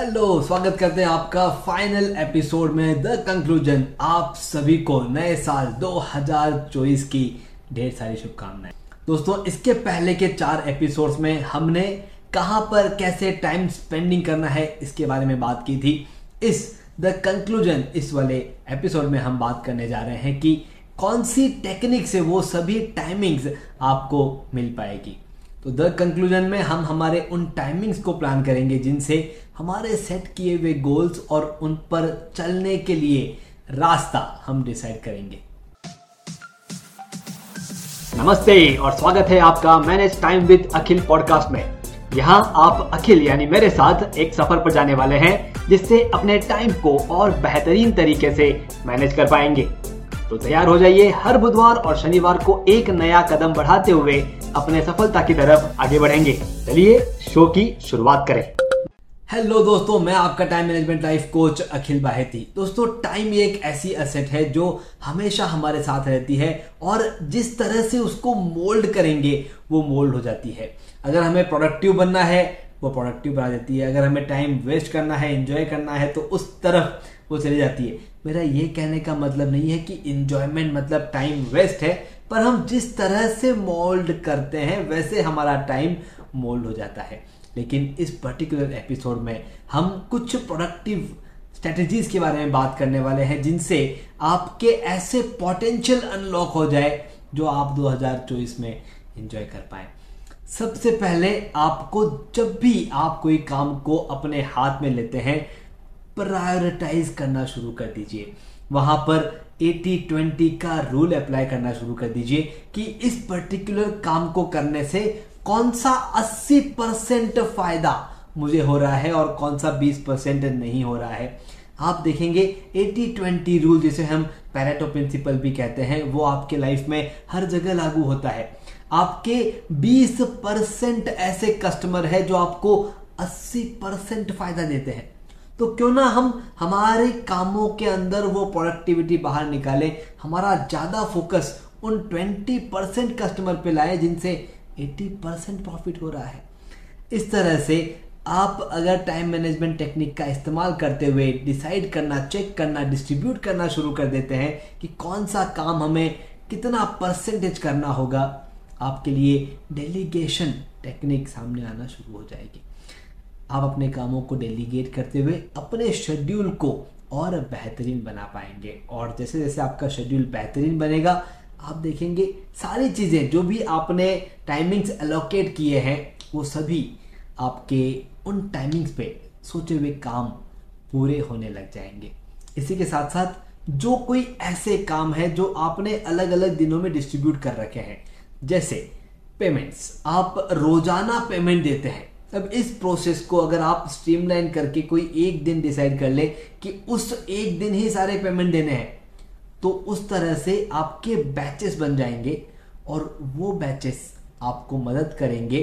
Hello स्वागत करते हैं आपका फाइनल एपिसोड में द कंक्लूजन आप सभी को नए साल 2024 की ढेर सारी शुभकामनाएँ। दोस्तों, इसके पहले के चार एपिसोड्स में हमने कहाँ पर कैसे टाइम स्पेंडिंग करना है, इसके बारे में बात की थी। इस द कंक्लूजन इस वाले एपिसोड में हम बात करने जा रहे हैं कि कौन सी टेक्निक से वो सभी टाइमिंग्स आपको मिल पाएगी। तो द कंक्लूजन में हम हमारे उन टाइमिंग्स को प्लान करेंगे जिनसे हमारे सेट किए हुए गोल्स और उन पर चलने के लिए रास्ता हम डिसाइड करेंगे। नमस्ते और स्वागत है आपका manage time with Akhil podcast में। यहाँ आप अखिल यानी मेरे साथ एक सफ़र पर जाने वाले हैं, जिससे अपने टाइम को और बेहतरीन तरीके से मैनेज कर पाएँगे। तो तैयार हो जाइए हर बुधवार और शनिवार को एक नया कदम बढ़ाते हुए अपने सफलता की तरफ़ आगे बढ़ेंगे। चलिए शो की शुरुआत करें। हेलो दोस्तों, मैं आपका time management life coach Akhil Baheti. दोस्तों टाइम एक ऐसी असेट है जो हमेशा हमारे साथ रहती है और जिस तरह से उसको मोल्ड करेंगे, वो मोल्ड हो जाती है। अगर हमें प्रोडक्टिव बनना है, वो प्रोडक्टिव बना देती है। अगर हमें टाइम वेस्ट करना है इंजॉय करना है तो उस तरफ़ वो चली जाती है। मेरा ये कहने का मतलब नहीं है कि इंजॉयमेंट मतलब टाइम वेस्ट है, पर हम जिस तरह से मोल्ड करते हैं, वैसे हमारा टाइम मोल्ड हो जाता है। लेकिन इस पर्टिकुलर एपिसोड में हम कुछ प्रोडक्टिव स्ट्रेटजीज के बारे में बात करने वाले हैं, जिनसे आपके ऐसे पोटेंशियल अनलॉक हो जाए जो आप 2024 में एंजॉय कर पाए। सबसे पहले आपको जब भी आप कोई काम को अपने हाथ में लेते हैं प्रायोरिटाइज करना शुरू कर दीजिए। वहाँ पर 80-20 का रूल अप्लाई करना शुरू कर दीजिए कि इस पर्टिकुलर काम को करने से कौन सा 80 परसेंट फ़ायदा मुझे हो रहा है और कौन सा 20 परसेंट नहीं हो रहा है? आप देखेंगे 80-20 रूल जिसे हम पैरेटो प्रिंसिपल भी कहते हैं, वो आपके लाइफ में हर जगह लागू होता है। आपके 20 परसेंट ऐसे कस्टमर है जो आपको 80 परसेंट फ़ायदा देते हैं। तो क्यों ना हम हमारे कामों के अंदर वो प्रोडक्टिविटी बाहर निकालें, हमारा ज़्यादा फोकस उन 20 परसेंट कस्टमर पे लाए जिनसे 80 परसेंट प्रॉफिट हो रहा है। इस तरह से आप अगर टाइम मैनेजमेंट टेक्निक का इस्तेमाल करते हुए डिसाइड करना, चेक करना, डिस्ट्रीब्यूट करना शुरू कर देते हैं कि कौन सा काम हमें कितना परसेंटेज करना होगा, आपके लिए डेलीगेशन टेक्निक सामने आना शुरू हो जाएगी। आप अपने कामों को डेलीगेट करते हुए अपने शेड्यूल को और बेहतरीन बना पाएँगे। और जैसे जैसे आपका शेड्यूल बेहतरीन बनेगा आप देखेंगे सारी चीज़ें जो भी आपने टाइमिंग्स एलोकेट किए हैं, वो सभी आपके उन टाइमिंग्स पे सोचे हुए काम पूरे होने लग जाएँगे। इसी के साथ साथ जो कोई ऐसे काम है जो आपने अलग अलग दिनों में डिस्ट्रीब्यूट कर रखे हैं, जैसे पेमेंट्स आप रोज़ाना पेमेंट देते हैं। अब इस प्रोसेस को अगर आप स्ट्रीमलाइन करके कोई एक दिन डिसाइड कर ले कि उस एक दिन ही सारे पेमेंट देने हैं तो उस तरह से आपके बैचेस बन जाएँगे और वो बैचेस आपको मदद करेंगे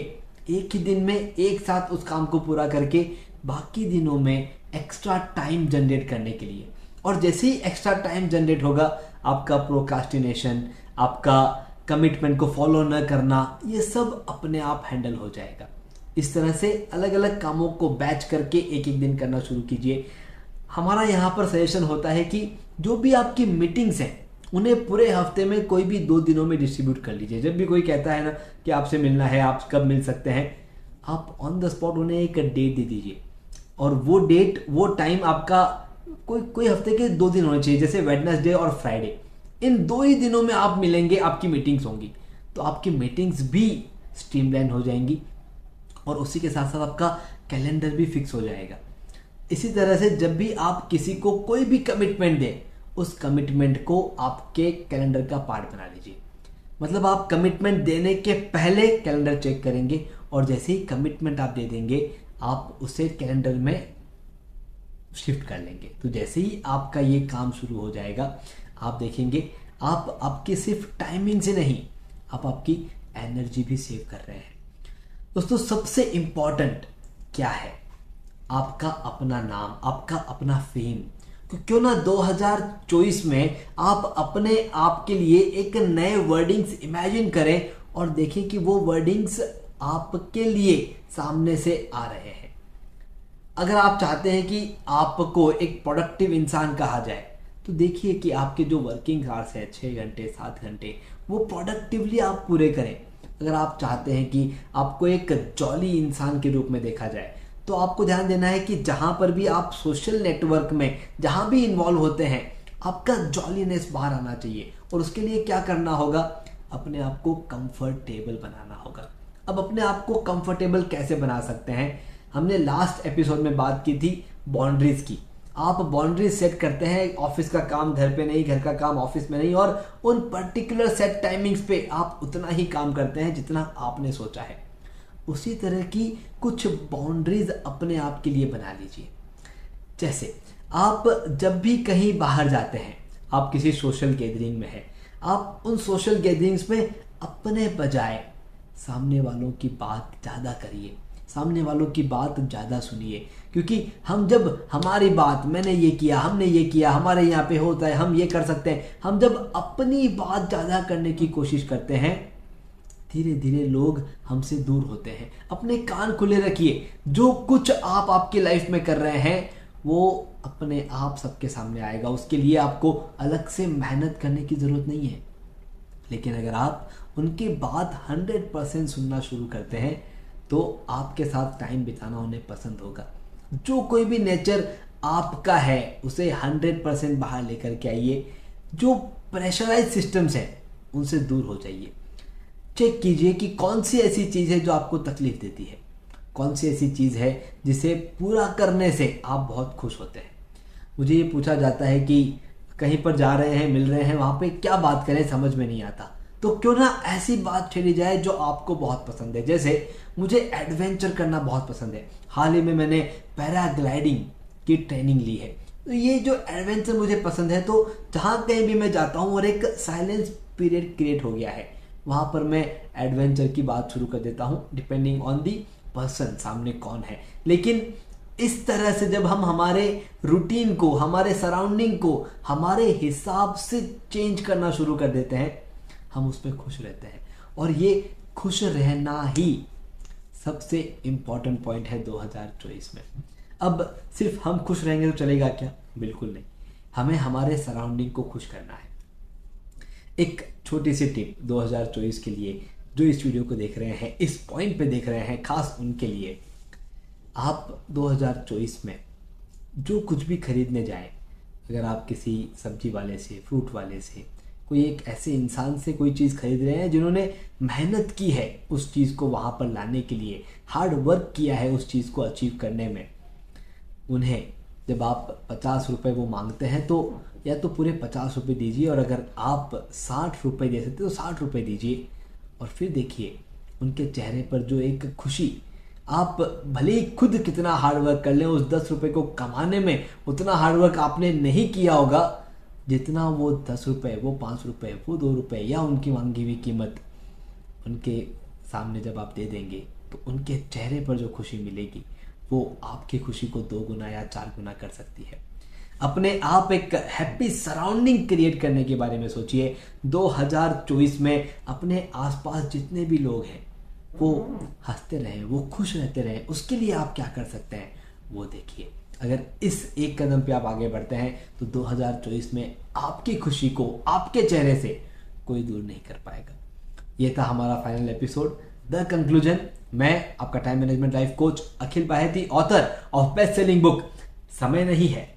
एक ही दिन में एक साथ उस काम को पूरा करके बाकी दिनों में एक्स्ट्रा टाइम जनरेट करने के लिए। और जैसे ही एक्स्ट्रा टाइम जनरेट होगा, आपका प्रोकास्टिनेशन आपका कमिटमेंट को फॉलो न करना, ये सब अपने आप हैंडल हो जाएगा। इस तरह से अलग अलग कामों को बैच करके एक एक दिन करना शुरू कीजिए। हमारा यहाँ पर सजेशन होता है कि जो भी आपकी मीटिंग्स हैं, उन्हें पूरे हफ़्ते में कोई भी दो दिनों में डिस्ट्रीब्यूट कर लीजिए। जब भी कोई कहता है ना कि आपसे मिलना है, आप कब मिल सकते हैं, आप ऑन द स्पॉट उन्हें एक डेट दे दीजिए। और वो डेट वो टाइम आपका कोई कोई हफ़्ते के दो दिन होने चाहिए, जैसे वेडनेसडे और फ्राइडे इन दो ही दिनों में आप मिलेंगे, आपकी मीटिंग्स होंगी। तो आपकी मीटिंग्स भी स्ट्रीमलाइन हो जाएँगी और उसी के साथ साथ आपका कैलेंडर भी फिक्स हो जाएगा। इसी तरह से जब भी आप किसी को कोई भी कमिटमेंट दें, उस कमिटमेंट को आपके कैलेंडर का पार्ट बना लीजिए। मतलब आप कमिटमेंट देने के पहले कैलेंडर चेक करेंगे और जैसे ही कमिटमेंट आप दे देंगे, आप उसे कैलेंडर में शिफ्ट कर लेंगे। तो जैसे ही आपका ये काम शुरू हो जाएगा, आप देखेंगे, आप, आपके सिर्फ़ टाइमिंग से नहीं, आप आपकी एनर्जी भी सेव कर रहे हैं। दोस्तों, सबसे इंपॉर्टेंट क्या है? आपका अपना नाम, आपका अपना फेम क्यों ना 2024 में आप अपने आप के लिए एक नए वर्डिंग्स इमेजिन करें और देखें कि वो वर्डिंग्स आपके लिए सामने से आ रहे हैं। अगर आप चाहते हैं कि आपको एक प्रोडक्टिव इंसान कहा जाए तो देखिए कि आपके जो वर्किंग आवर्स है छः घंटे, सात घंटे, वो प्रोडक्टिवली आप पूरे करें। अगर आप चाहते हैं कि आपको एक जॉली इंसान के रूप में देखा जाए तो आपको ध्यान देना है कि जहाँ पर भी आप सोशल नेटवर्क में, जहाँ भी इन्वॉल्व होते हैं, आपका जॉलीनेस बाहर आना चाहिए। और उसके लिए क्या करना होगा? अपने आप को कंफर्टेबल बनाना होगा। अब अपने आप को कंफर्टेबल कैसे बना सकते हैं? हमने लास्ट एपिसोड में बात की थी बाउंड्रीज की। आप बाउंड्रीज सेट करते हैं ऑफ़िस का काम घर पे नहीं, घर का काम ऑफ़िस में नहीं, और उन पर्टिकुलर सेट टाइमिंग्स पे आप उतना ही काम करते हैं जितना आपने सोचा है। उसी तरह की कुछ बाउंड्रीज अपने आप के लिए बना लीजिए। जैसे, आप जब भी कहीं बाहर जाते हैं, आप किसी सोशल गैदरिंग में हैं, आप उन सोशल गैदरिंग्स में अपने बजाय सामने वालों की बात ज़्यादा करिए, सामने वालों की बात ज़्यादा सुनिए, क्योंकि हम जब हमारी बात, मैंने ये किया, हमने ये किया, हमारे यहाँ पे होता है, हम ये कर सकते हैं, हम जब अपनी बात ज़्यादा करने की कोशिश करते हैं धीरे धीरे लोग हमसे दूर होते हैं। अपने कान खुले रखिए। जो कुछ आप आपकी लाइफ में कर रहे हैं, वो अपने आप सबके सामने आएगा। उसके लिए आपको अलग से मेहनत करने की ज़रूरत नहीं है। लेकिन अगर आप उनकी बात हंड्रेड परसेंट सुनना शुरू करते हैं तो आपके साथ टाइम बिताना उन्हें पसंद होगा। जो कोई भी नेचर आपका है, उसे हंड्रेड परसेंट बाहर लेकर के आइए। जो प्रेशराइज सिस्टम्स हैं, उनसे दूर हो जाइए। चेक कीजिए कि कौन सी ऐसी चीज़ है जो आपको तकलीफ़ देती है। कौन सी ऐसी चीज़ है जिसे पूरा करने से आप बहुत खुश होते हैं। मुझे ये पूछा जाता है कि कहीं पर जा रहे हैं, मिल रहे हैं, वहाँ पे क्या बात करें, समझ में नहीं आता। तो क्यों ना ऐसी बात छेड़ी जाए जो आपको बहुत पसंद है। जैसे मुझे एडवेंचर करना बहुत पसंद है। हाल ही में मैंने पैराग्लाइडिंग की ट्रेनिंग ली है। तो ये जो एडवेंचर मुझे पसंद है तो जहाँ कहीं भी मैं जाता हूँ और एक साइलेंस पीरियड क्रिएट हो गया है। वहाँ पर मैं एडवेंचर की बात शुरू कर देता हूँ डिपेंडिंग ऑन दी पर्सन सामने कौन है। लेकिन इस तरह से जब हम हमारे रूटीन को, हमारे सराउंडिंग को, हमारे हिसाब से चेंज करना शुरू कर देते हैं, हम उस पर खुश रहते हैं। और ये खुश रहना ही सबसे इंपॉर्टेंट पॉइंट है 2024 में। अब सिर्फ़ हम खुश रहेंगे तो चलेगा क्या? बिल्कुल नहीं। हमें हमारे सराउंडिंग को खुश करना है। एक छोटी सी टिप 2024 के लिए जो इस वीडियो को देख रहे हैं, इस पॉइंट पे देख रहे हैं, खास उनके लिए, आप 2024 में जो कुछ भी खरीदने जाए, अगर आप किसी सब्ज़ी वाले से फ्रूट वाले से, कोई एक ऐसे इंसान से कोई चीज़ खरीद रहे हैं जिन्होंने मेहनत की है उस चीज़ को वहाँ पर लाने के लिए हार्ड वर्क किया है उस चीज़ को अचीव करने में, उन्हें जब आप पचास रुपये वो मांगते हैं तो या तो पूरे पचास रुपये दीजिए और अगर आप साठ रुपये दे सकते तो साठ रुपये दीजिए। और फिर देखिए, उनके चेहरे पर जो एक खुशी, आप भले ही खुद कितना हार्ड वर्क कर लें, उस दस रुपये को कमाने में उतना हार्ड वर्क आपने नहीं किया होगा, जितना वो दस रुपये वो पाँच रुपये वो दो रुपये या उनकी मांगी हुई कीमत उनके सामने जब आप दे देंगे तो उनके चेहरे पर जो खुशी मिलेगी, वो आपकी खुशी को दो गुना या चार गुना कर सकती है। अपने आप एक हैप्पी सराउंडिंग क्रिएट करने के बारे में सोचिए। 2024 में अपने आसपास जितने भी लोग हैं, वो हँसते रहें, वो खुश रहते रहें, उसके लिए आप क्या कर सकते हैं? वो देखिए। अगर इस एक कदम पे आप आगे बढ़ते हैं तो 2024 में आपकी खुशी को आपके चेहरे से कोई दूर नहीं कर पाएगा। ये था हमारा फाइनल एपिसोड द कंक्लूजन मैं, आपका time management life coach Akhil Baheti author of best selling book समय नहीं है।